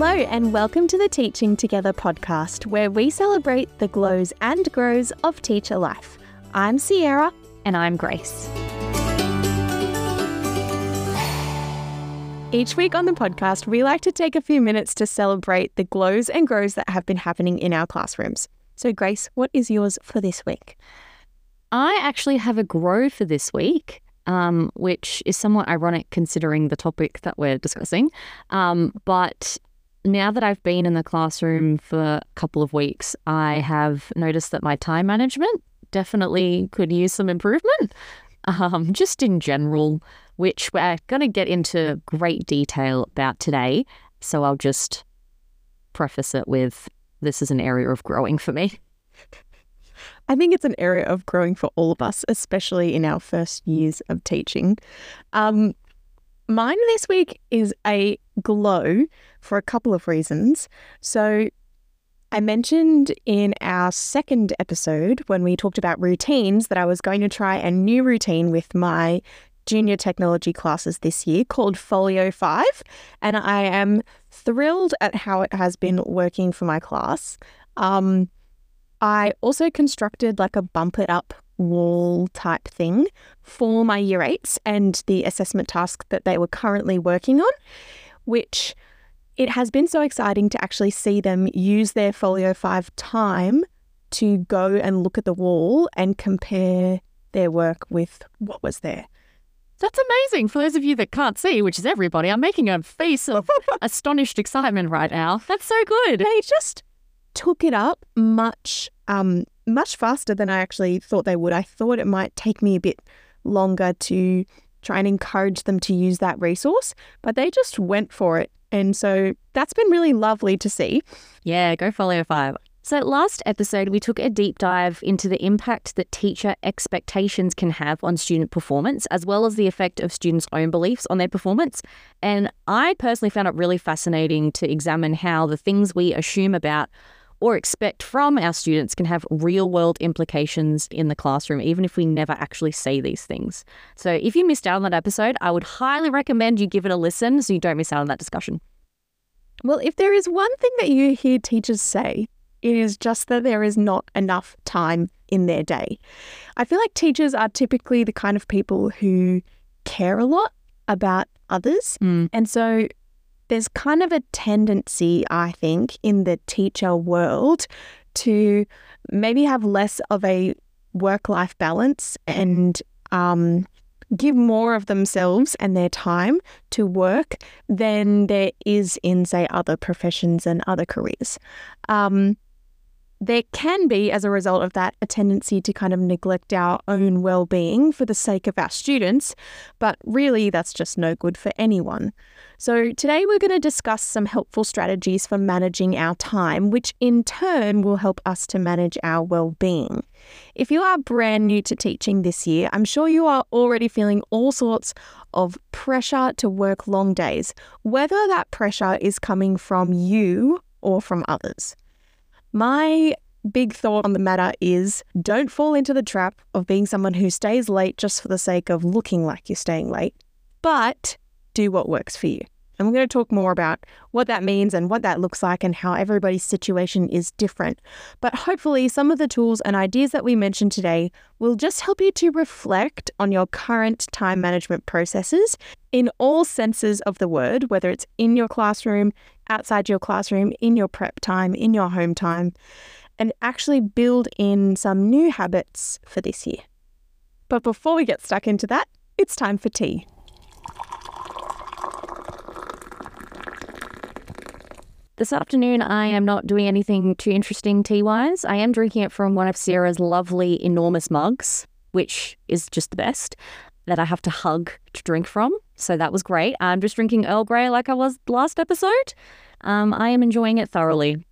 Hello, and welcome to the Teaching Together podcast, where we celebrate the glows and grows of teacher life. I'm Sierra. And I'm Grace. Each week on the podcast, we like to take a few minutes to celebrate the glows and grows that have been happening in our classrooms. So, Grace, what is yours for this week? I actually have a grow for this week. Um, which is somewhat ironic considering the topic that we're discussing. Um, but now that I've been in the classroom for a couple of weeks, I have noticed that my time management definitely could use some improvement, um, just in general, which we're going to get into great detail about today. So I'll just preface it with this is an area of growing for me. I think it's an area of growing for all of us, especially in our first years of teaching. Um, mine this week is a glow for a couple of reasons. So, I mentioned in our second episode when we talked about routines that I was going to try a new routine with my junior technology classes this year called Folio 5. And I am thrilled at how it has been working for my class. Um, I also constructed like a bump it up wall type thing for my year eights and the assessment task that they were currently working on, which it has been so exciting to actually see them use their Folio 5 time to go and look at the wall and compare their work with what was there. That's amazing. For those of you that can't see, which is everybody, I'm making a face of astonished excitement right now. That's so good. They just took it up much um, much faster than I actually thought they would. I thought it might take me a bit longer to try and encourage them to use that resource, but they just went for it and so that's been really lovely to see. Yeah, go Folio 5. So, last episode, we took a deep dive into the impact that teacher expectations can have on student performance, as well as the effect of students' own beliefs on their performance. And I personally found it really fascinating to examine how the things we assume about or expect from our students can have real world implications in the classroom, even if we never actually say these things. So, if you missed out on that episode, I would highly recommend you give it a listen so you don't miss out on that discussion. Well, if there is one thing that you hear teachers say, it is just that there is not enough time in their day. I feel like teachers are typically the kind of people who care a lot about others. Mm. And so there's kind of a tendency, I think, in the teacher world to maybe have less of a work life balance and um, give more of themselves and their time to work than there is in, say, other professions and other careers. Um, there can be, as a result of that, a tendency to kind of neglect our own well being for the sake of our students, but really that's just no good for anyone. So, today we're going to discuss some helpful strategies for managing our time, which in turn will help us to manage our well being. If you are brand new to teaching this year, I'm sure you are already feeling all sorts of pressure to work long days, whether that pressure is coming from you or from others. My big thought on the matter is don't fall into the trap of being someone who stays late just for the sake of looking like you're staying late, but do what works for you. And we're going to talk more about what that means and what that looks like and how everybody's situation is different. But hopefully, some of the tools and ideas that we mentioned today will just help you to reflect on your current time management processes in all senses of the word, whether it's in your classroom, outside your classroom, in your prep time, in your home time, and actually build in some new habits for this year. But before we get stuck into that, it's time for tea. This afternoon, I am not doing anything too interesting tea wise. I am drinking it from one of Sierra's lovely, enormous mugs, which is just the best that I have to hug to drink from. So that was great. I'm just drinking Earl Grey like I was last episode. Um, I am enjoying it thoroughly.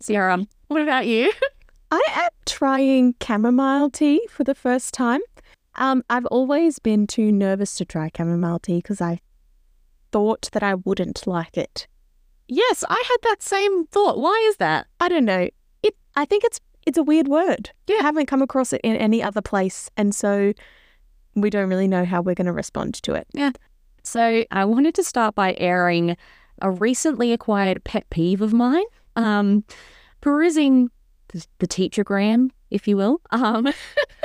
Sierra, what about you? I am trying chamomile tea for the first time. Um, I've always been too nervous to try chamomile tea because I thought that I wouldn't like it. Yes, I had that same thought. Why is that? I don't know. It. I think it's it's a weird word. Yeah, I haven't come across it in any other place, and so we don't really know how we're going to respond to it. Yeah. So I wanted to start by airing a recently acquired pet peeve of mine. Um, perusing the, teachergram, if you will, um,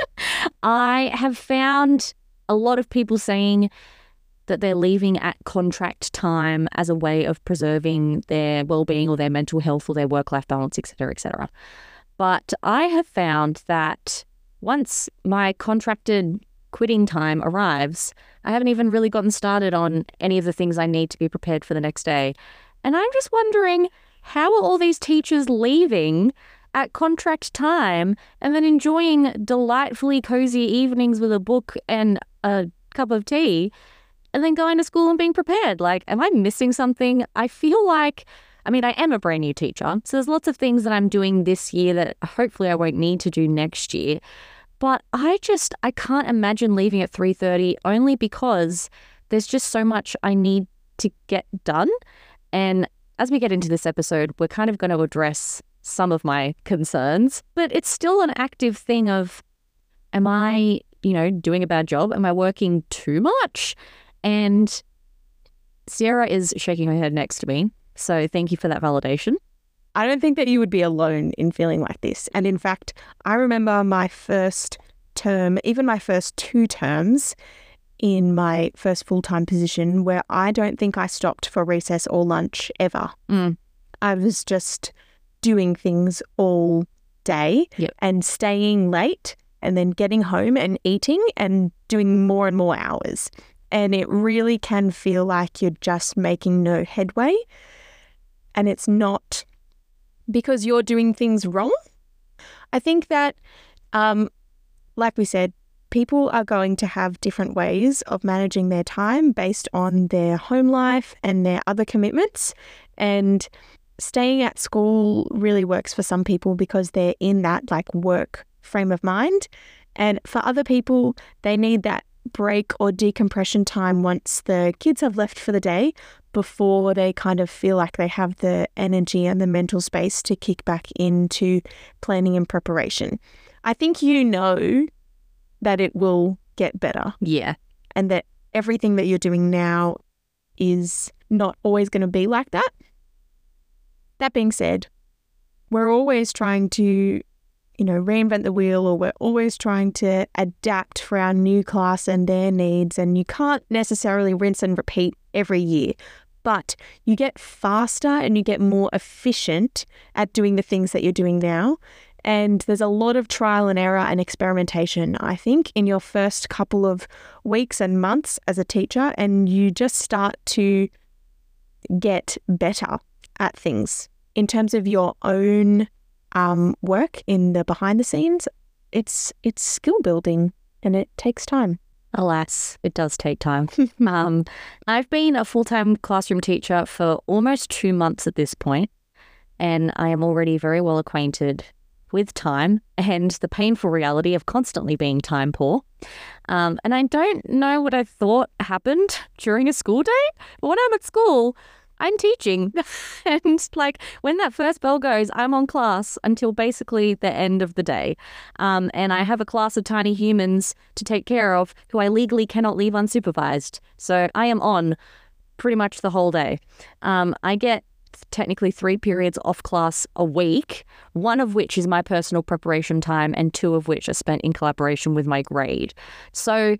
I have found a lot of people saying that they're leaving at contract time as a way of preserving their well-being or their mental health or their work-life balance, etc., etc. But I have found that once my contracted quitting time arrives, I haven't even really gotten started on any of the things I need to be prepared for the next day. And I'm just wondering how are all these teachers leaving at contract time and then enjoying delightfully cozy evenings with a book and a cup of tea and then going to school and being prepared? Like, am I missing something? I feel like. I mean, I am a brand new teacher, so there's lots of things that I'm doing this year that hopefully I won't need to do next year. But I just I can't imagine leaving at 3:30 only because there's just so much I need to get done. And as we get into this episode, we're kind of going to address some of my concerns, but it's still an active thing of am I, you know, doing a bad job? Am I working too much? And Sierra is shaking her head next to me. So thank you for that validation. I don't think that you would be alone in feeling like this. And in fact, I remember my first term, even my first two terms in my first full time position, where I don't think I stopped for recess or lunch ever. Mm. I was just doing things all day Yep. and staying late and then getting home and eating and doing more and more hours. And it really can feel like you're just making no headway. And it's not because you're doing things wrong. I think that, um, like we said, people are going to have different ways of managing their time based on their home life and their other commitments. And staying at school really works for some people because they're in that like work frame of mind. And for other people, they need that break or decompression time once the kids have left for the day before they kind of feel like they have the energy and the mental space to kick back into planning and preparation. I think you know that it will get better Yeah. and that everything that you're doing now is not always going to be like that. That being said, we're always trying to, you know, reinvent the wheel or we're always trying to adapt for our new class and their needs. And you can't necessarily rinse and repeat every year, but you get faster and you get more efficient at doing the things that you're doing now. And there's a lot of trial and error and experimentation, I think, in your first couple of weeks and months as a teacher. And you just start to get better at things in terms of your own um, work in the behind the scenes. It's it's skill building and it takes time. Alas, it does take time. um, I've been a full time classroom teacher for almost two months at this point, and I am already very well acquainted with time and the painful reality of constantly being time poor. Um, and I don't know what I thought happened during a school day, but when I'm at school, I'm teaching. and like when that first bell goes, I'm on class until basically the end of the day. Um, and I have a class of tiny humans to take care of who I legally cannot leave unsupervised. So I am on pretty much the whole day. Um, I get technically three periods off class a week, one of which is my personal preparation time, and two of which are spent in collaboration with my grade. So,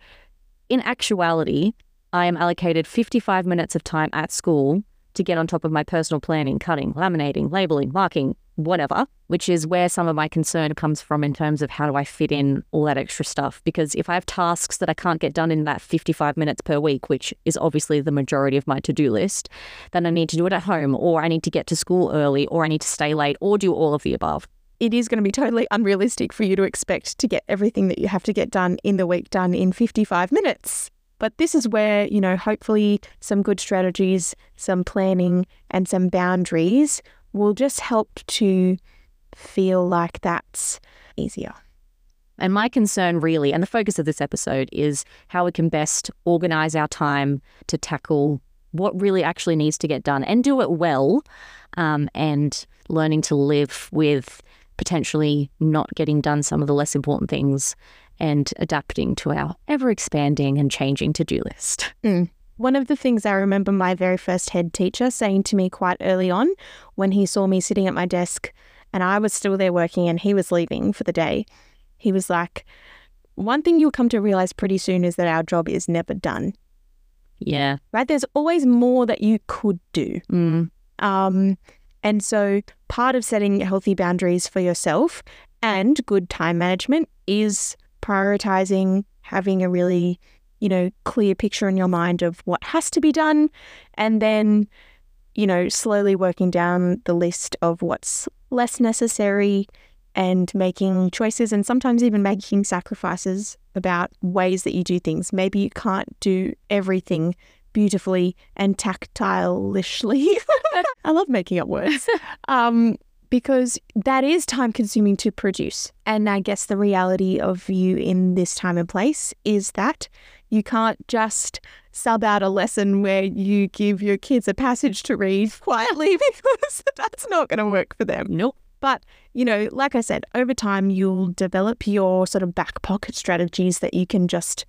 in actuality, I am allocated 55 minutes of time at school to get on top of my personal planning, cutting, laminating, labeling, marking, whatever, which is where some of my concern comes from in terms of how do I fit in all that extra stuff. Because if I have tasks that I can't get done in that 55 minutes per week, which is obviously the majority of my to do list, then I need to do it at home, or I need to get to school early, or I need to stay late, or do all of the above. It is going to be totally unrealistic for you to expect to get everything that you have to get done in the week done in 55 minutes. But this is where, you know, hopefully some good strategies, some planning, and some boundaries will just help to feel like that's easier. And my concern, really, and the focus of this episode is how we can best organize our time to tackle what really actually needs to get done and do it well, um, and learning to live with potentially not getting done some of the less important things and adapting to our ever expanding and changing to do list. One of the things I remember my very first head teacher saying to me quite early on when he saw me sitting at my desk and I was still there working and he was leaving for the day, he was like, One thing you'll come to realize pretty soon is that our job is never done. Yeah. Right? There's always more that you could do. Mm. Um, and so part of setting healthy boundaries for yourself and good time management is prioritizing having a really you know, clear picture in your mind of what has to be done, and then, you know, slowly working down the list of what's less necessary and making choices and sometimes even making sacrifices about ways that you do things. Maybe you can't do everything beautifully and tactilishly. I love making up words. Um, because that is time consuming to produce. And I guess the reality of you in this time and place is that you can't just sub out a lesson where you give your kids a passage to read quietly because that's not going to work for them. Nope. But, you know, like I said, over time, you'll develop your sort of back pocket strategies that you can just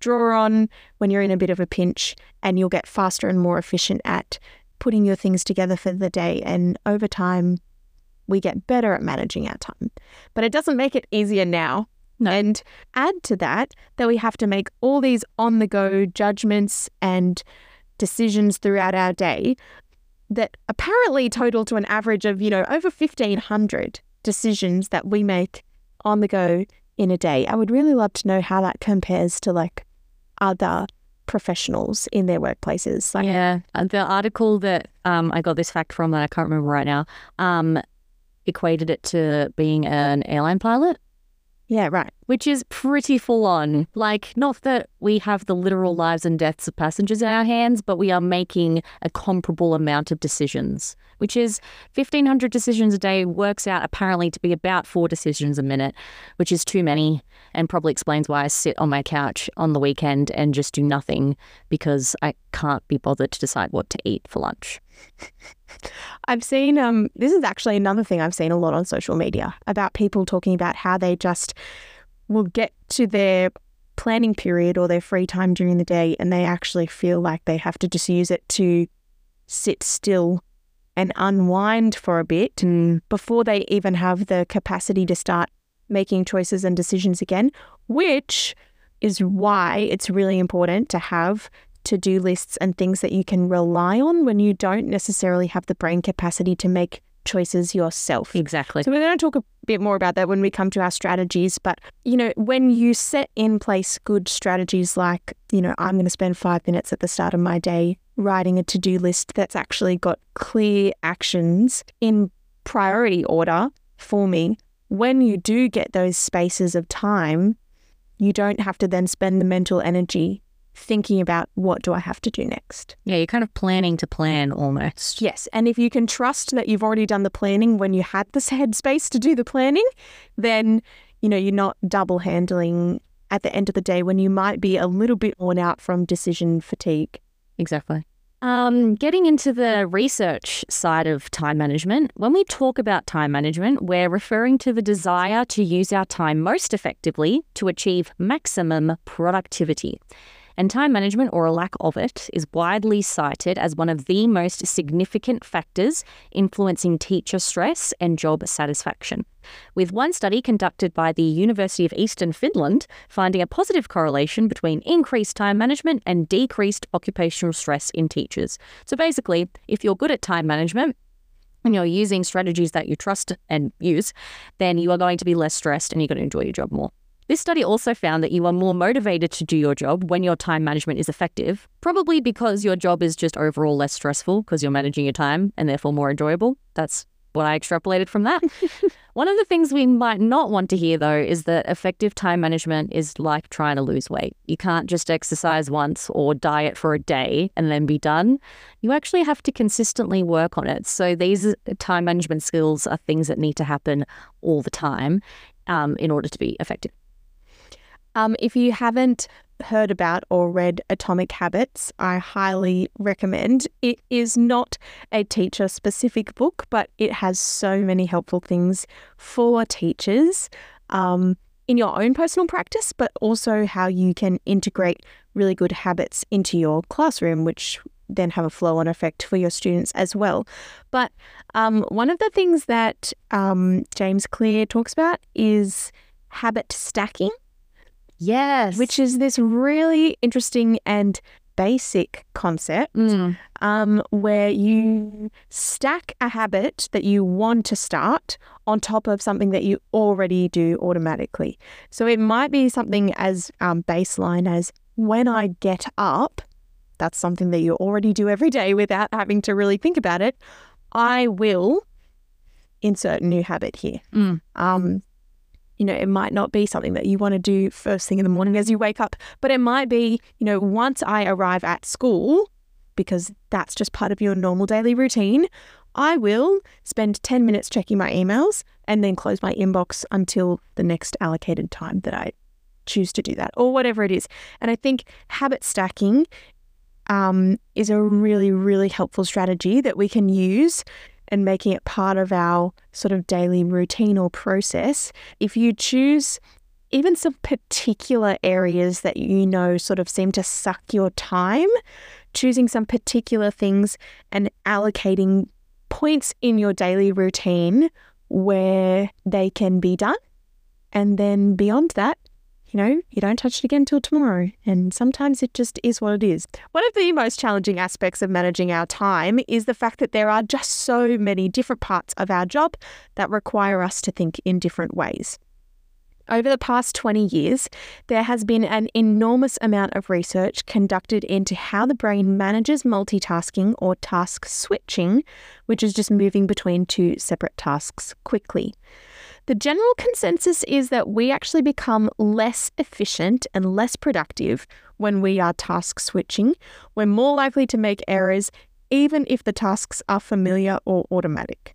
draw on when you're in a bit of a pinch, and you'll get faster and more efficient at putting your things together for the day. And over time, we get better at managing our time. But it doesn't make it easier now no. And add to that that we have to make all these on the go judgments and decisions throughout our day that apparently total to an average of, you know, over 1,500 decisions that we make on the go in a day. I would really love to know how that compares to like other professionals in their workplaces. Like, yeah. The article that um, I got this fact from that I can't remember right now um, equated it to being an airline pilot. Yeah, right. Which is pretty full on. Like, not that we have the literal lives and deaths of passengers in our hands, but we are making a comparable amount of decisions, which is 1,500 decisions a day works out apparently to be about four decisions a minute, which is too many and probably explains why I sit on my couch on the weekend and just do nothing because I can't be bothered to decide what to eat for lunch. I've seen um this is actually another thing I've seen a lot on social media about people talking about how they just will get to their planning period or their free time during the day and they actually feel like they have to just use it to sit still and unwind for a bit before they even have the capacity to start making choices and decisions again, which is why it's really important to have to do lists and things that you can rely on when you don't necessarily have the brain capacity to make choices yourself. Exactly. So we're going to talk a bit more about that when we come to our strategies. But, you know, when you set in place good strategies like, you know, I'm going to spend five minutes at the start of my day writing a to do list that's actually got clear actions in priority order for me, when you do get those spaces of time, you don't have to then spend the mental energy thinking about what do I have to do next. Yeah, you're kind of planning to plan almost. Yes. And if you can trust that you've already done the planning when you had this headspace to do the planning, then, you know, you're not double handling at the end of the day when you might be a little bit worn out from decision fatigue. Exactly. Um, getting into the research side of time management, when we talk about time management, we're referring to the desire to use our time most effectively to achieve maximum productivity and time management, or a lack of it, is widely cited as one of the most significant factors influencing teacher stress and job satisfaction. With one study conducted by the University of Eastern Finland finding a positive correlation between increased time management and decreased occupational stress in teachers. So basically, if you're good at time management, and you're using strategies that you trust and use, then you are going to be less stressed and you're going to enjoy your job more. This study also found that you are more motivated to do your job when your time management is effective, probably because your job is just overall less stressful because you're managing your time and therefore more enjoyable. That's what I extrapolated from that. One of the things we might not want to hear, though, is that effective time management is like trying to lose weight. You can't just exercise once or diet for a day and then be done. You actually have to consistently work on it. So, these time management skills are things that need to happen all the time um, in order to be effective. Um, if you haven't heard about or read Atomic Habits, I highly recommend. It is not a teacher specific book, but it has so many helpful things for teachers um, in your own personal practice, but also how you can integrate really good habits into your classroom, which then have a flow on effect for your students as well. But um, one of the things that um, James Clear talks about is habit stacking. Yes. Which is this really interesting and basic concept mm. um, where you stack a habit that you want to start on top of something that you already do automatically. So it might be something as um, baseline as when I get up, that's something that you already do every day without having to really think about it. I will insert a new habit here. Mm. Um, you know, it might not be something that you want to do first thing in the morning as you wake up, but it might be, you know, once I arrive at school, because that's just part of your normal daily routine, I will spend 10 minutes checking my emails and then close my inbox until the next allocated time that I choose to do that or whatever it is. And I think habit stacking um, is a really, really helpful strategy that we can use and making it part of our sort of daily routine or process, if you choose even some particular areas that you know sort of seem to suck your time, choosing some particular things and allocating points in your daily routine where they can be done. And then beyond that, you know, you don't touch it again till tomorrow. And sometimes it just is what it is. One of the most challenging aspects of managing our time is the fact that there are just so many different parts of our job that require us to think in different ways. Over the past 20 years, there has been an enormous amount of research conducted into how the brain manages multitasking or task switching, which is just moving between two separate tasks quickly. The general consensus is that we actually become less efficient and less productive when we are task switching. We're more likely to make errors, even if the tasks are familiar or automatic.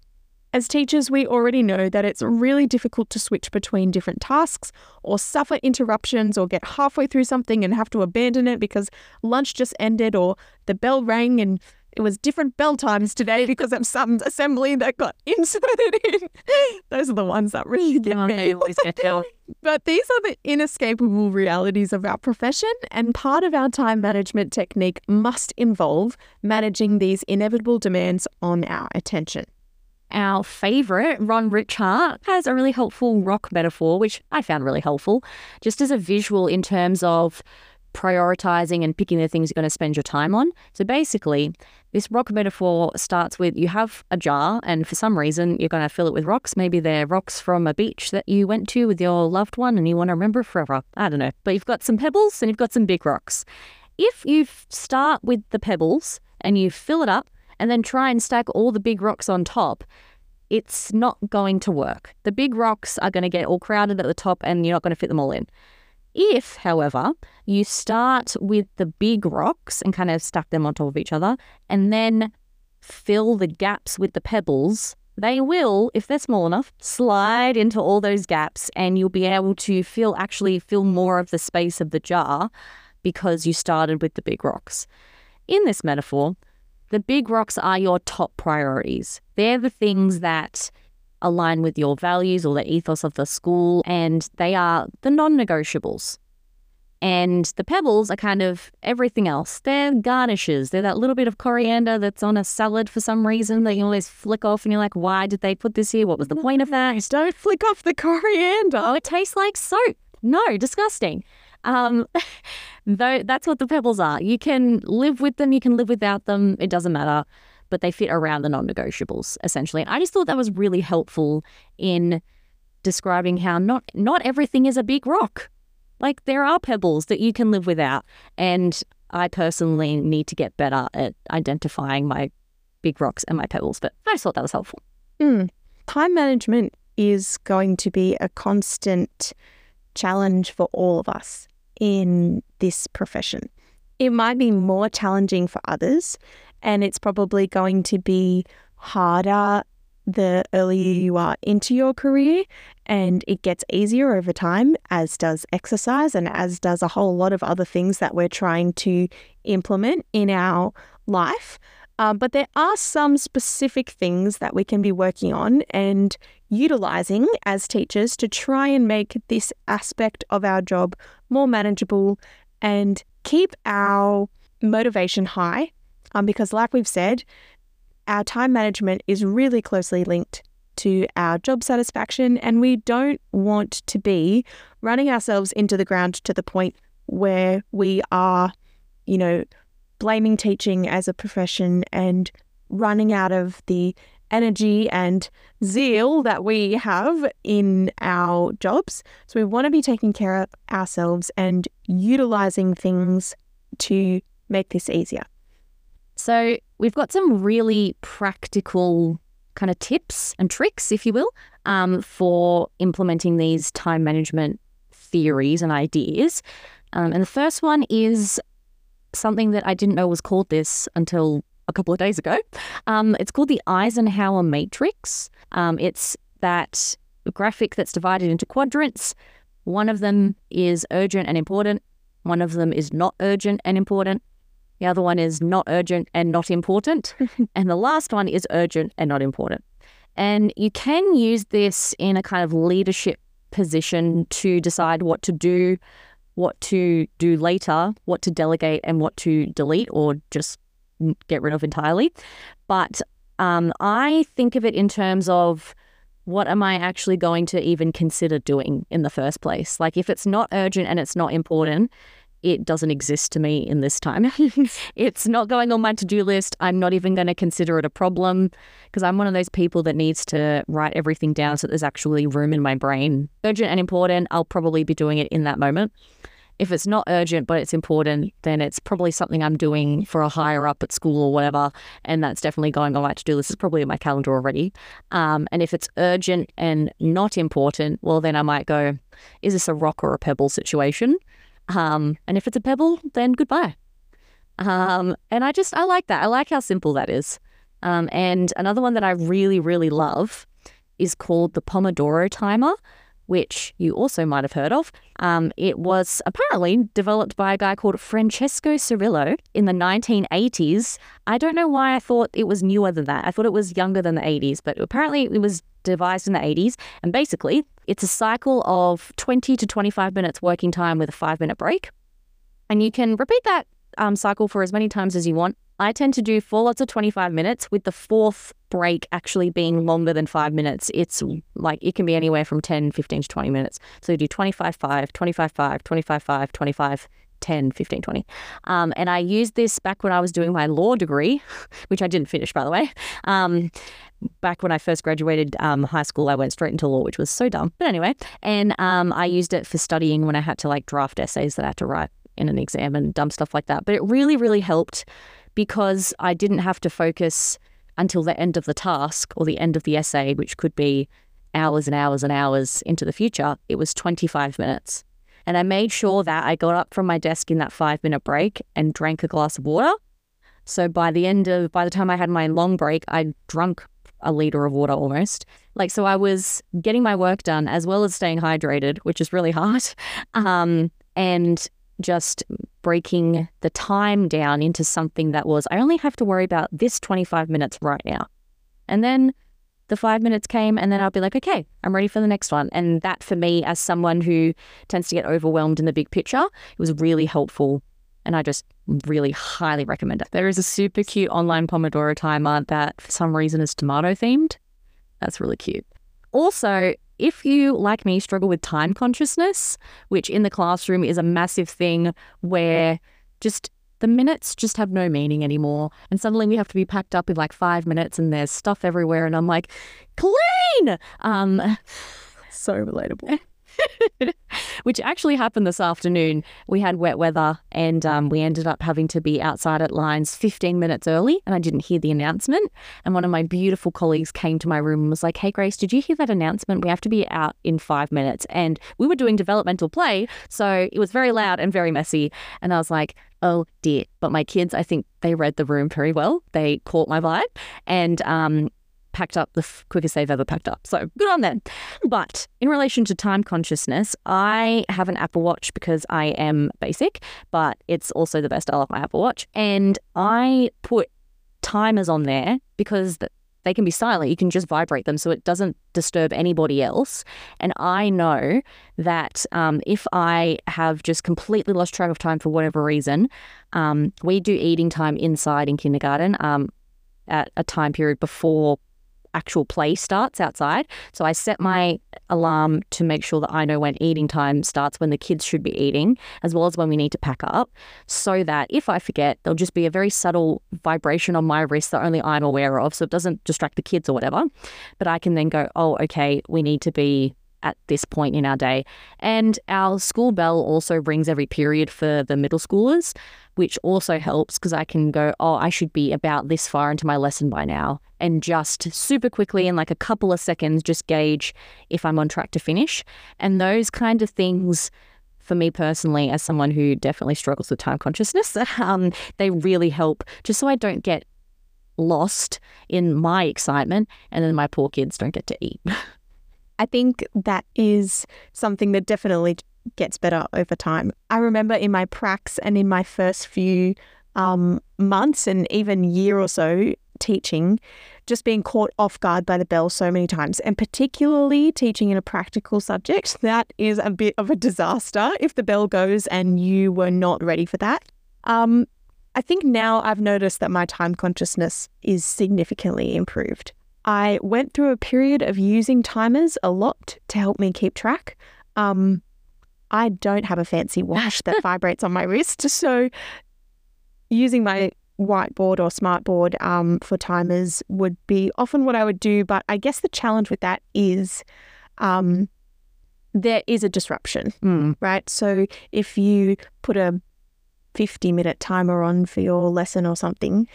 As teachers, we already know that it's really difficult to switch between different tasks or suffer interruptions or get halfway through something and have to abandon it because lunch just ended or the bell rang and it was different bell times today because of some assembly that got inserted in. Those are the ones that really get me. but these are the inescapable realities of our profession, and part of our time management technique must involve managing these inevitable demands on our attention. Our favorite, Ron Ritchhart, has a really helpful rock metaphor, which I found really helpful, just as a visual in terms of prioritizing and picking the things you're going to spend your time on. So basically, this rock metaphor starts with you have a jar, and for some reason, you're going to fill it with rocks. Maybe they're rocks from a beach that you went to with your loved one and you want to remember forever. I don't know. But you've got some pebbles and you've got some big rocks. If you start with the pebbles and you fill it up and then try and stack all the big rocks on top, it's not going to work. The big rocks are going to get all crowded at the top and you're not going to fit them all in. If, however, you start with the big rocks and kind of stack them on top of each other and then fill the gaps with the pebbles, they will, if they're small enough, slide into all those gaps and you'll be able to feel actually fill more of the space of the jar because you started with the big rocks. In this metaphor, the big rocks are your top priorities. They're the things that align with your values or the ethos of the school, and they are the non negotiables. And the pebbles are kind of everything else. They're garnishes. They're that little bit of coriander that's on a salad for some reason that you always flick off and you're like, why did they put this here? What was the point of that? Don't flick off the coriander. Oh, it tastes like soap. No, disgusting. Um, though that's what the pebbles are. You can live with them, you can live without them. It doesn't matter but they fit around the non negotiables essentially. And I just thought that was really helpful in describing how not not everything is a big rock. Like there are pebbles that you can live without. And I personally need to get better at identifying my big rocks and my pebbles, but I just thought that was helpful. Mm. Time management is going to be a constant challenge for all of us in this profession. It might be more challenging for others, and it's probably going to be harder the earlier you are into your career and it gets easier over time as does exercise and as does a whole lot of other things that we're trying to implement in our life uh, but there are some specific things that we can be working on and utilizing as teachers to try and make this aspect of our job more manageable and keep our motivation high. Um, because, like we've said, our time management is really closely linked to our job satisfaction, and we don't want to be running ourselves into the ground to the point where we are, you know, blaming teaching as a profession and running out of the energy and zeal that we have in our jobs. So we want to be taking care of ourselves and utilizing things to make this easier. So we've got some really practical kind of tips and tricks, if you will, um, for implementing these time management theories and ideas. Um, and the first one is something that I didn't know was called this until a couple of days ago. Um, it's called the Eisenhower Matrix. Um, it's that graphic that's divided into quadrants. One of them is urgent and important. One of them is not urgent and important. The other one is not urgent and not important. and the last one is urgent and not important. And you can use this in a kind of leadership position to decide what to do, what to do later, what to delegate, and what to delete or just get rid of entirely. But um, I think of it in terms of what am I actually going to even consider doing in the first place? Like, if it's not urgent and it's not important, it doesn't exist to me in this time. it's not going on my to do list. I'm not even going to consider it a problem because I'm one of those people that needs to write everything down so there's actually room in my brain. Urgent and important, I'll probably be doing it in that moment. If it's not urgent but it's important, then it's probably something I'm doing for a higher up at school or whatever. And that's definitely going on my to do list. It's probably in my calendar already. Um, and if it's urgent and not important, well, then I might go, is this a rock or a pebble situation? Um, and if it's a pebble, then goodbye. Um, and I just, I like that. I like how simple that is. Um, and another one that I really, really love is called the Pomodoro Timer which you also might have heard of. Um, it was apparently developed by a guy called Francesco Cirillo in the 1980s. I don't know why I thought it was newer than that. I thought it was younger than the 80s, but apparently it was devised in the 80s. And basically, it's a cycle of 20 to 25 minutes working time with a five minute break. And you can repeat that um, cycle for as many times as you want. I tend to do four lots of 25 minutes with the fourth break actually being longer than five minutes. It's like it can be anywhere from 10, 15 to 20 minutes. So you do 25, 5, 25, 5, 25, 5, 25, 10, 15, 20. Um, and I used this back when I was doing my law degree, which I didn't finish, by the way. Um, back when I first graduated um, high school, I went straight into law, which was so dumb. But anyway, and um, I used it for studying when I had to like draft essays that I had to write in an exam and dumb stuff like that. But it really, really helped because I didn't have to focus until the end of the task or the end of the essay, which could be hours and hours and hours into the future. It was 25 minutes. And I made sure that I got up from my desk in that five minute break and drank a glass of water. So by the end of, by the time I had my long break, I drunk a liter of water almost. Like, so I was getting my work done as well as staying hydrated, which is really hard. Um, and just breaking the time down into something that was, I only have to worry about this 25 minutes right now. And then the five minutes came, and then I'll be like, okay, I'm ready for the next one. And that for me, as someone who tends to get overwhelmed in the big picture, it was really helpful. And I just really highly recommend it. There is a super cute online Pomodoro timer that for some reason is tomato themed. That's really cute. Also, if you, like me, struggle with time consciousness, which in the classroom is a massive thing where just the minutes just have no meaning anymore. And suddenly we have to be packed up in like five minutes and there's stuff everywhere. And I'm like, clean! Um, so relatable. which actually happened this afternoon. We had wet weather and um, we ended up having to be outside at lines 15 minutes early, and I didn't hear the announcement. And one of my beautiful colleagues came to my room and was like, Hey, Grace, did you hear that announcement? We have to be out in five minutes. And we were doing developmental play, so it was very loud and very messy. And I was like, oh dear. But my kids, I think they read the room very well. They caught my vibe. And um, packed up the quickest they've ever packed up. So good on them. But in relation to time consciousness, I have an Apple Watch because I am basic, but it's also the best I love my Apple Watch. And I put timers on there because they can be silent. You can just vibrate them so it doesn't disturb anybody else. And I know that um, if I have just completely lost track of time for whatever reason, um, we do eating time inside in kindergarten um, at a time period before actual play starts outside. So I set my alarm to make sure that I know when eating time starts, when the kids should be eating, as well as when we need to pack up, so that if I forget, there'll just be a very subtle vibration on my wrist that only I'm aware of. So it doesn't distract the kids or whatever. But I can then go, oh, okay, we need to be at this point in our day. And our school bell also rings every period for the middle schoolers, which also helps because I can go, oh, I should be about this far into my lesson by now. And just super quickly, in like a couple of seconds, just gauge if I'm on track to finish. And those kind of things for me personally, as someone who definitely struggles with time consciousness, um, they really help just so I don't get lost in my excitement and then my poor kids don't get to eat. I think that is something that definitely gets better over time. I remember in my pracs and in my first few um, months and even year or so teaching, just being caught off guard by the bell so many times, and particularly teaching in a practical subject, that is a bit of a disaster if the bell goes and you were not ready for that. Um, I think now I've noticed that my time consciousness is significantly improved. I went through a period of using timers a lot to help me keep track. Um, I don't have a fancy watch that vibrates on my wrist, so using my whiteboard or smartboard um, for timers would be often what I would do. But I guess the challenge with that is um, there is a disruption, mm. right? So if you put a 50 minute timer on for your lesson or something,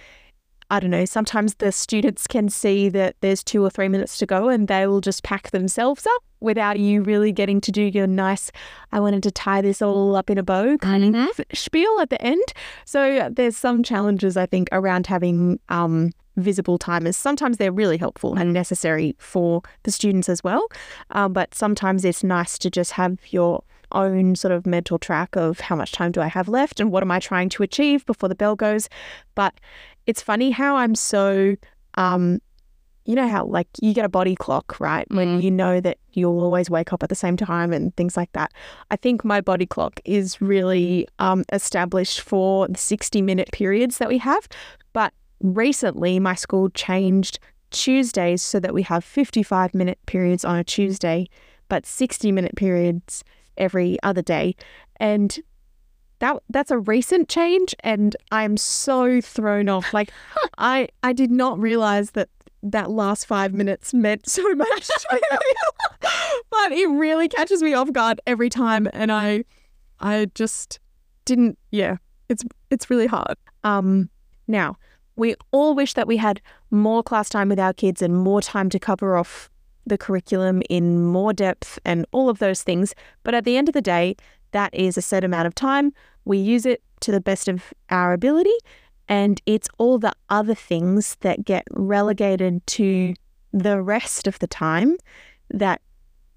I don't know, sometimes the students can see that there's two or three minutes to go and they will just pack themselves up without you really getting to do your nice, I wanted to tie this all up in a bow kind of spiel at the end. So there's some challenges, I think, around having um, visible timers. Sometimes they're really helpful and necessary for the students as well. Um, but sometimes it's nice to just have your own sort of mental track of how much time do I have left and what am I trying to achieve before the bell goes. But it's funny how I'm so, um, you know, how like you get a body clock, right? When mm. you know that you'll always wake up at the same time and things like that. I think my body clock is really um, established for the 60 minute periods that we have. But recently, my school changed Tuesdays so that we have 55 minute periods on a Tuesday, but 60 minute periods every other day. And that that's a recent change and I'm so thrown off. Like I I did not realize that that last five minutes meant so much to me. but it really catches me off guard every time and I I just didn't yeah, it's it's really hard. Um now we all wish that we had more class time with our kids and more time to cover off the curriculum in more depth and all of those things. But at the end of the day, that is a set amount of time. We use it to the best of our ability, and it's all the other things that get relegated to the rest of the time that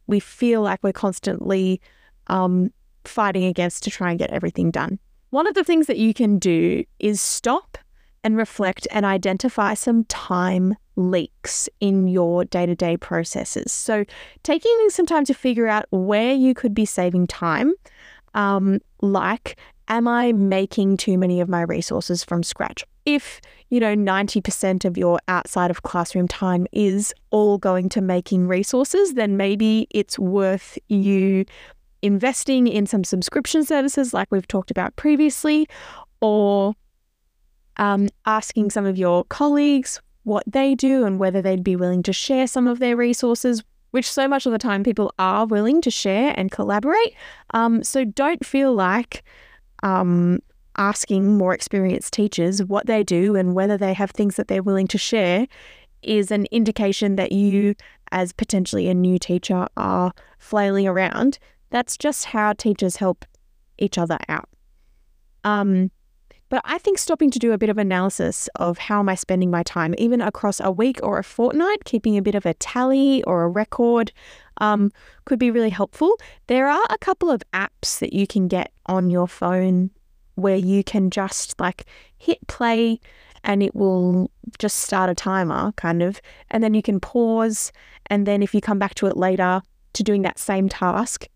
we feel like we're constantly um, fighting against to try and get everything done. One of the things that you can do is stop and reflect and identify some time leaks in your day to day processes. So, taking some time to figure out where you could be saving time, um, like, am I making too many of my resources from scratch? If, you know, 90% of your outside of classroom time is all going to making resources, then maybe it's worth you investing in some subscription services like we've talked about previously, or um, asking some of your colleagues what they do and whether they'd be willing to share some of their resources, which so much of the time people are willing to share and collaborate. Um, so don't feel like um, asking more experienced teachers what they do and whether they have things that they're willing to share is an indication that you, as potentially a new teacher, are flailing around. That's just how teachers help each other out. Um, but I think stopping to do a bit of analysis of how am I spending my time, even across a week or a fortnight, keeping a bit of a tally or a record um, could be really helpful. There are a couple of apps that you can get on your phone where you can just like hit play and it will just start a timer kind of and then you can pause and then if you come back to it later to doing that same task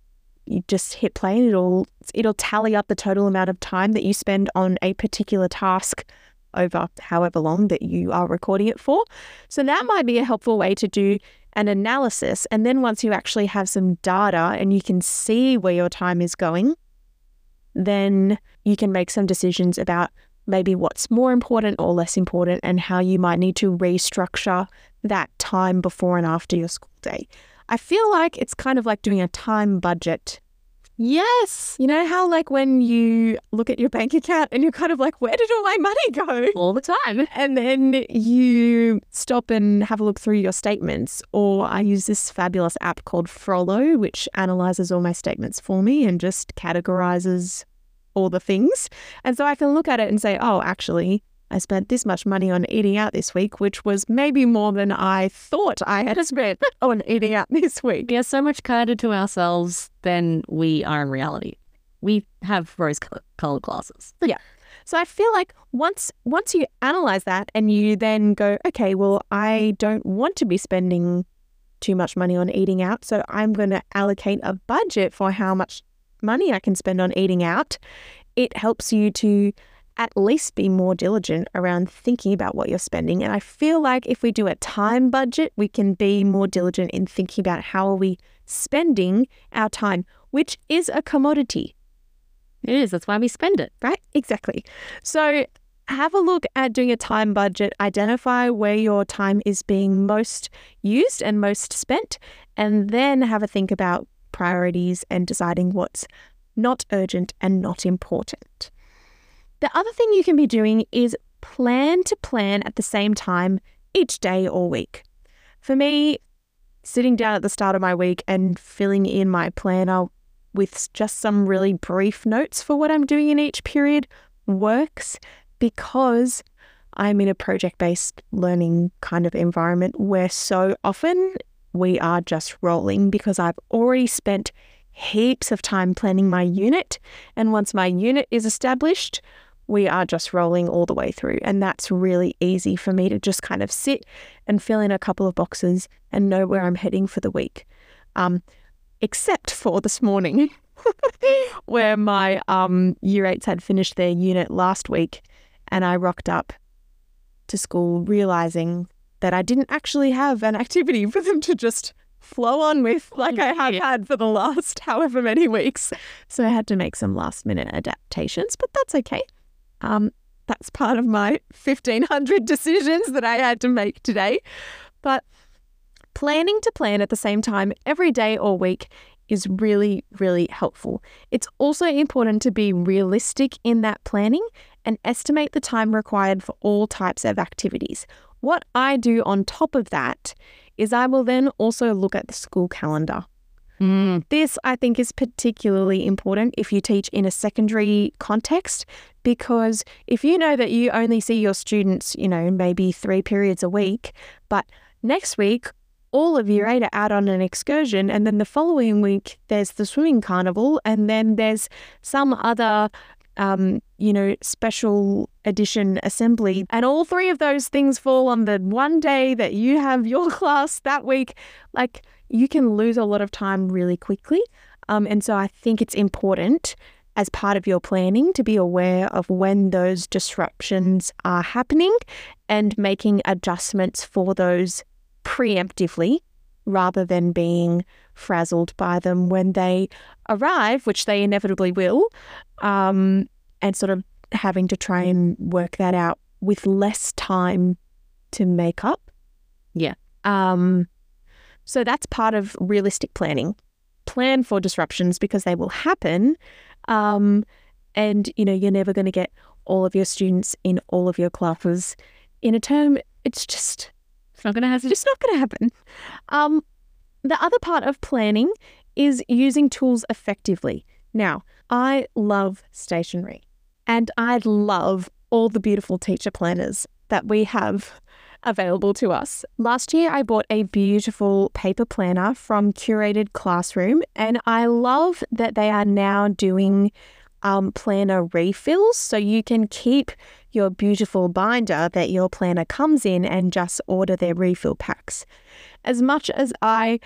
you just hit play and it'll it'll tally up the total amount of time that you spend on a particular task over however long that you are recording it for. So that might be a helpful way to do an analysis and then once you actually have some data and you can see where your time is going, then you can make some decisions about maybe what's more important or less important and how you might need to restructure that time before and after your school day. I feel like it's kind of like doing a time budget. Yes. You know how, like, when you look at your bank account and you're kind of like, where did all my money go? All the time. And then you stop and have a look through your statements. Or I use this fabulous app called Frollo, which analyzes all my statements for me and just categorizes all the things. And so I can look at it and say, oh, actually, I spent this much money on eating out this week, which was maybe more than I thought I had spent on eating out this week. We are so much kinder to ourselves than we are in reality. We have rose colored glasses. Yeah. So I feel like once once you analyze that and you then go, okay, well, I don't want to be spending too much money on eating out, so I'm going to allocate a budget for how much money I can spend on eating out. It helps you to at least be more diligent around thinking about what you're spending. And I feel like if we do a time budget, we can be more diligent in thinking about how are we spending our time, which is a commodity. It is. That's why we spend it. Right? Exactly. So have a look at doing a time budget, identify where your time is being most used and most spent, and then have a think about priorities and deciding what's not urgent and not important. The other thing you can be doing is plan to plan at the same time each day or week. For me, sitting down at the start of my week and filling in my planner with just some really brief notes for what I'm doing in each period works because I'm in a project based learning kind of environment where so often we are just rolling because I've already spent heaps of time planning my unit. And once my unit is established, we are just rolling all the way through. And that's really easy for me to just kind of sit and fill in a couple of boxes and know where I'm heading for the week. Um, except for this morning, where my um, year eights had finished their unit last week, and I rocked up to school realizing that I didn't actually have an activity for them to just flow on with like I have had for the last however many weeks. So I had to make some last minute adaptations, but that's okay. Um, that's part of my 1500 decisions that I had to make today. But planning to plan at the same time every day or week is really, really helpful. It's also important to be realistic in that planning and estimate the time required for all types of activities. What I do on top of that is I will then also look at the school calendar. Mm. This, I think, is particularly important if you teach in a secondary context, because if you know that you only see your students, you know, maybe three periods a week, but next week, all of year eight are out on an excursion, and then the following week, there's the swimming carnival, and then there's some other um, you know, special edition assembly. And all three of those things fall on the one day that you have your class that week. Like, you can lose a lot of time really quickly. Um, and so I think it's important as part of your planning to be aware of when those disruptions are happening and making adjustments for those preemptively rather than being frazzled by them when they arrive, which they inevitably will, um, and sort of having to try and work that out with less time to make up. Yeah. Um, so that's part of realistic planning. Plan for disruptions because they will happen. Um, and, you know, you're never going to get all of your students in all of your classes in a term. It's just, it's not going to happen. It's not going to happen. Um, the other part of planning is using tools effectively. Now, I love stationery and I love all the beautiful teacher planners that we have available to us. Last year, I bought a beautiful paper planner from Curated Classroom, and I love that they are now doing um, planner refills. So you can keep your beautiful binder that your planner comes in and just order their refill packs. As much as I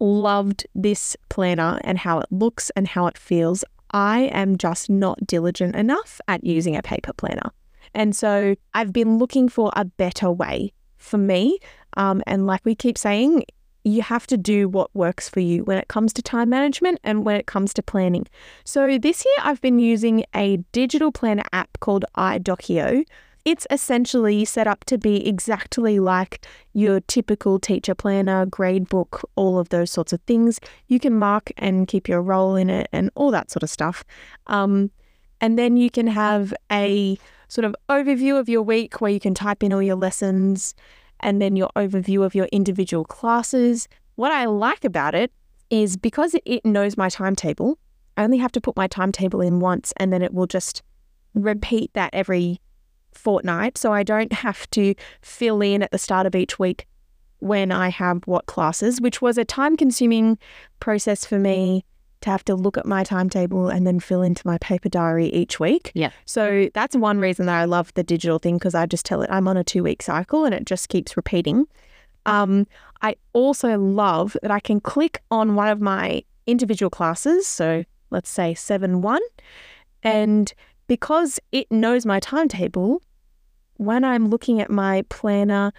loved this planner and how it looks and how it feels, I am just not diligent enough at using a paper planner. And so I've been looking for a better way for me. Um, and like we keep saying, you have to do what works for you when it comes to time management and when it comes to planning. So this year I've been using a digital planner app called iDoceo. It's essentially set up to be exactly like your typical teacher planner, grade book, all of those sorts of things. You can mark and keep your role in it and all that sort of stuff. Um, and then you can have a sort of overview of your week where you can type in all your lessons and then your overview of your individual classes. What I like about it is because it knows my timetable, I only have to put my timetable in once and then it will just repeat that every fortnight. So I don't have to fill in at the start of each week when I have what classes, which was a time consuming process for me to have to look at my timetable and then fill into my paper diary each week. Yeah. So that's one reason that I love the digital thing because I just tell it I'm on a two week cycle and it just keeps repeating. Um, I also love that I can click on one of my individual classes. So let's say 7 1. And because it knows my timetable, when I'm looking at my planner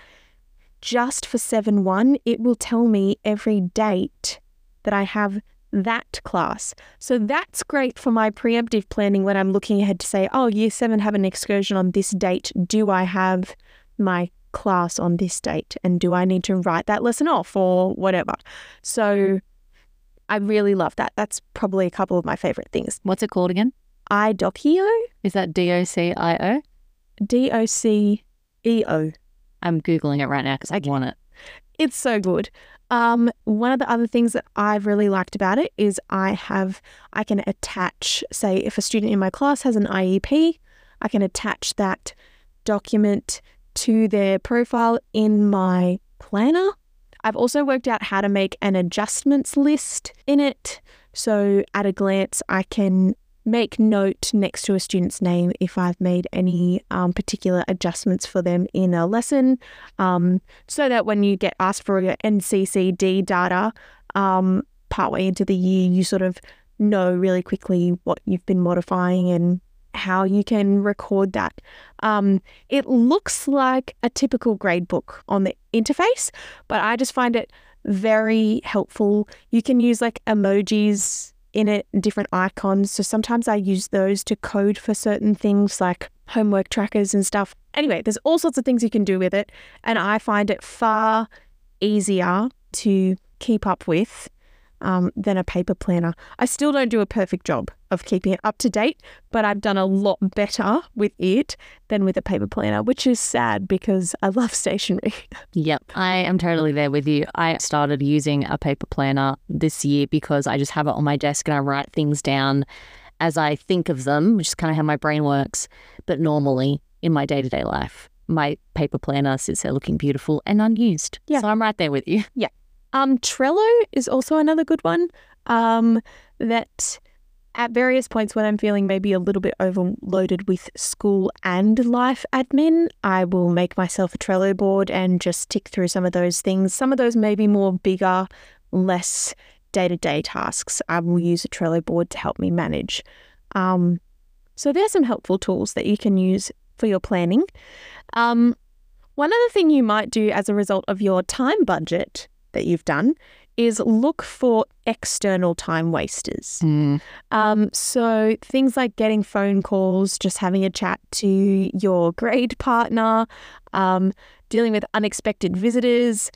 just for 7 1, it will tell me every date that I have that class. So that's great for my preemptive planning when I'm looking ahead to say, oh, year seven have an excursion on this date. Do I have my class on this date? And do I need to write that lesson off or whatever? So I really love that. That's probably a couple of my favorite things. What's it called again? iDoceo. Is that D O C I O? D O C E O. I'm Googling it right now because I want it. It's so good. Um, one of the other things that I've really liked about it is I have I can attach, say, if a student in my class has an IEP, I can attach that document to their profile in my planner. I've also worked out how to make an adjustments list in it. So at a glance, I can make note next to a student's name if I've made any um, particular adjustments for them in a lesson, um, so that when you get asked for your NCCD data um, partway into the year, you sort of know really quickly what you've been modifying and how you can record that. Um, it looks like a typical gradebook on the interface, but I just find it very helpful. You can use like emojis in it, different icons. So sometimes I use those to code for certain things like homework trackers and stuff. Anyway, there's all sorts of things you can do with it. And I find it far easier to keep up with um, than a paper planner. I still don't do a perfect job of keeping it up to date, but I've done a lot better with it than with a paper planner, which is sad because I love stationery. Yep, I am totally there with you. I started using a paper planner this year because I just have it on my desk and I write things down as I think of them, which is kind of how my brain works. But normally in my day to day life, my paper planner sits there looking beautiful and unused. Yeah. So I'm right there with you. Yeah. Um, Trello is also another good one um, that at various points when I'm feeling maybe a little bit overloaded with school and life admin, I will make myself a Trello board and just tick through some of those things. Some of those may be more bigger, less day to day tasks. I will use a Trello board to help me manage. Um, so there's some helpful tools that you can use for your planning. Um, one other thing you might do as a result of your time budget that you've done is look for external time wasters. Mm. Um, so things like getting phone calls, just having a chat to your grade partner, um, dealing with unexpected visitors,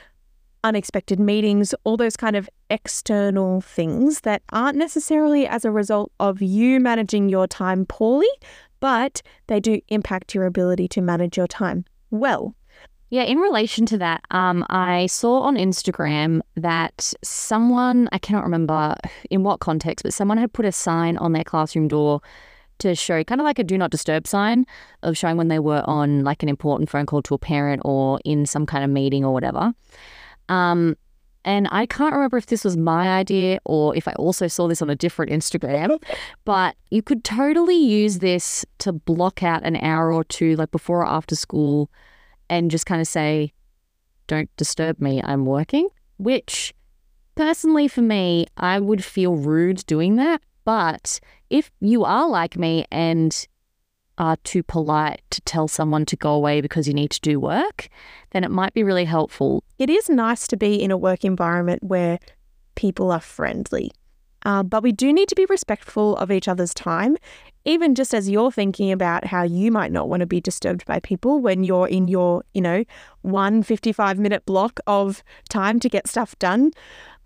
unexpected meetings, all those kind of external things that aren't necessarily as a result of you managing your time poorly, but they do impact your ability to manage your time well. Yeah, in relation to that, um, I saw on Instagram that someone, I cannot remember in what context, but someone had put a sign on their classroom door to show kind of like a do not disturb sign of showing when they were on like an important phone call to a parent or in some kind of meeting or whatever. Um, And I can't remember if this was my idea or if I also saw this on a different Instagram, but you could totally use this to block out an hour or two, like before or after school, and just kind of say, don't disturb me, I'm working. Which personally for me, I would feel rude doing that. But if you are like me and are too polite to tell someone to go away because you need to do work, then it might be really helpful. It is nice to be in a work environment where people are friendly. Uh, but we do need to be respectful of each other's time, even just as you're thinking about how you might not want to be disturbed by people when you're in your, you know, one 55 minute block of time to get stuff done.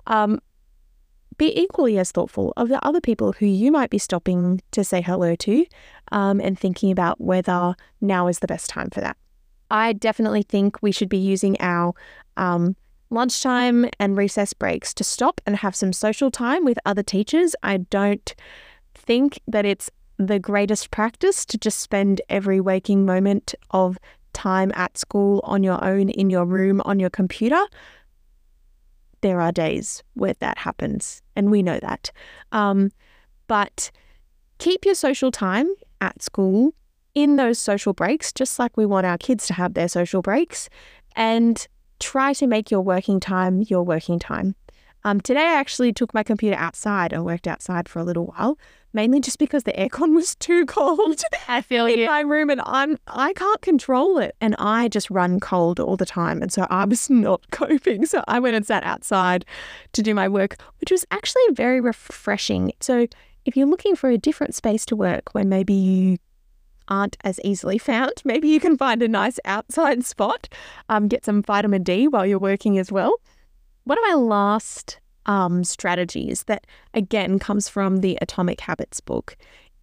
Um, be equally as thoughtful of the other people who you might be stopping to say hello to um, and thinking about whether now is the best time for that. I definitely think we should be using our um, lunchtime and recess breaks to stop and have some social time with other teachers. I don't think that it's the greatest practice to just spend every waking moment of time at school on your own in your room on your computer there are days where that happens, and we know that. Um, but keep your social time at school in those social breaks, just like we want our kids to have their social breaks, and try to make your working time your working time. Um, today, I actually took my computer outside and worked outside for a little while, mainly just because the aircon was too cold. I feel in you. my room, and I'm I can't control it, and I just run cold all the time, and so I was not coping. So I went and sat outside to do my work, which was actually very refreshing. So if you're looking for a different space to work, where maybe you aren't as easily found, maybe you can find a nice outside spot, um, get some vitamin D while you're working as well. One of my last um, strategies that again comes from the Atomic Habits book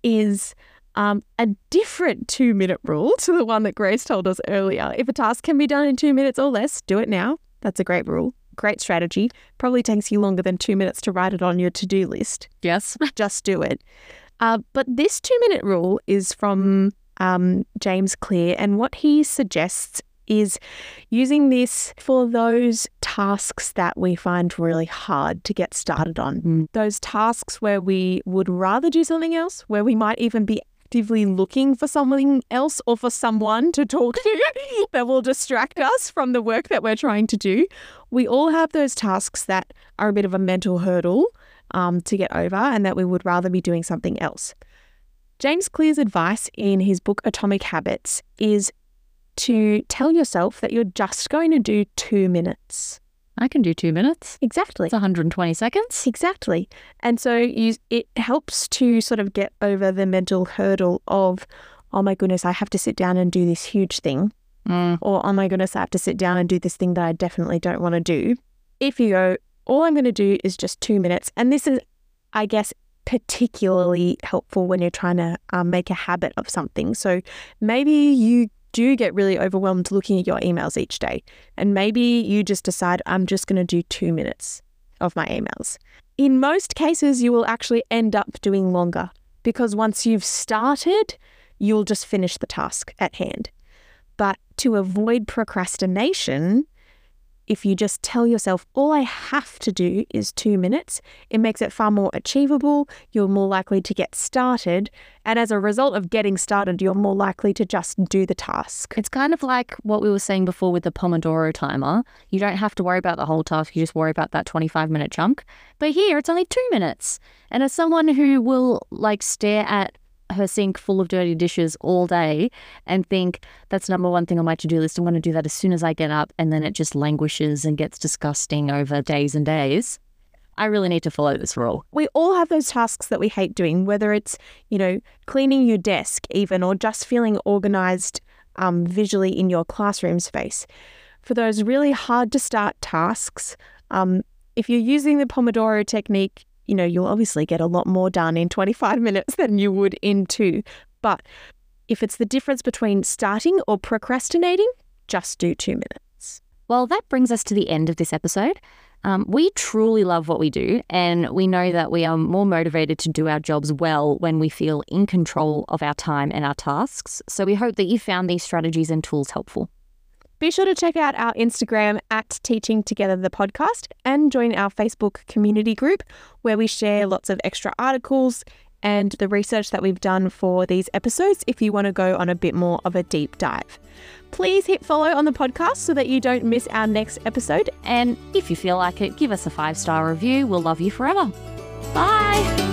is um, a different two minute rule to the one that Grace told us earlier. If a task can be done in two minutes or less, do it now. That's a great rule. Great strategy. Probably takes you longer than two minutes to write it on your to do list. Yes. Just do it. Uh, but this two minute rule is from um, James Clear, and what he suggests is using this for those tasks that we find really hard to get started on. Mm. Those tasks where we would rather do something else, where we might even be actively looking for something else or for someone to talk to that will distract us from the work that we're trying to do. We all have those tasks that are a bit of a mental hurdle um, to get over and that we would rather be doing something else. James Clear's advice in his book Atomic Habits is to tell yourself that you're just going to do two minutes. I can do two minutes. Exactly. It's 120 seconds. Exactly. And so you, it helps to sort of get over the mental hurdle of, oh my goodness, I have to sit down and do this huge thing. Mm. Or, oh my goodness, I have to sit down and do this thing that I definitely don't want to do. If you go, all I'm going to do is just two minutes. And this is, I guess, particularly helpful when you're trying to um, make a habit of something. So maybe you do get really overwhelmed looking at your emails each day. And maybe you just decide, I'm just going to do two minutes of my emails. In most cases, you will actually end up doing longer because once you've started, you'll just finish the task at hand. But to avoid procrastination, if you just tell yourself, all I have to do is two minutes, it makes it far more achievable. You're more likely to get started. And as a result of getting started, you're more likely to just do the task. It's kind of like what we were saying before with the Pomodoro timer. You don't have to worry about the whole task, you just worry about that 25 minute chunk. But here, it's only two minutes. And as someone who will like stare at her sink full of dirty dishes all day and think that's number one thing on my to-do list. I'm going to do that as soon as I get up and then it just languishes and gets disgusting over days and days. I really need to follow this rule. We all have those tasks that we hate doing, whether it's, you know, cleaning your desk even or just feeling organized um, visually in your classroom space. For those really hard to start tasks, um, if you're using the Pomodoro technique, you know, you'll obviously get a lot more done in 25 minutes than you would in two. But if it's the difference between starting or procrastinating, just do two minutes. Well, that brings us to the end of this episode. Um, we truly love what we do, and we know that we are more motivated to do our jobs well when we feel in control of our time and our tasks. So we hope that you found these strategies and tools helpful. Be sure to check out our Instagram at Teaching Together the podcast and join our Facebook community group where we share lots of extra articles and the research that we've done for these episodes if you want to go on a bit more of a deep dive. Please hit follow on the podcast so that you don't miss our next episode. And if you feel like it, give us a five star review. We'll love you forever. Bye.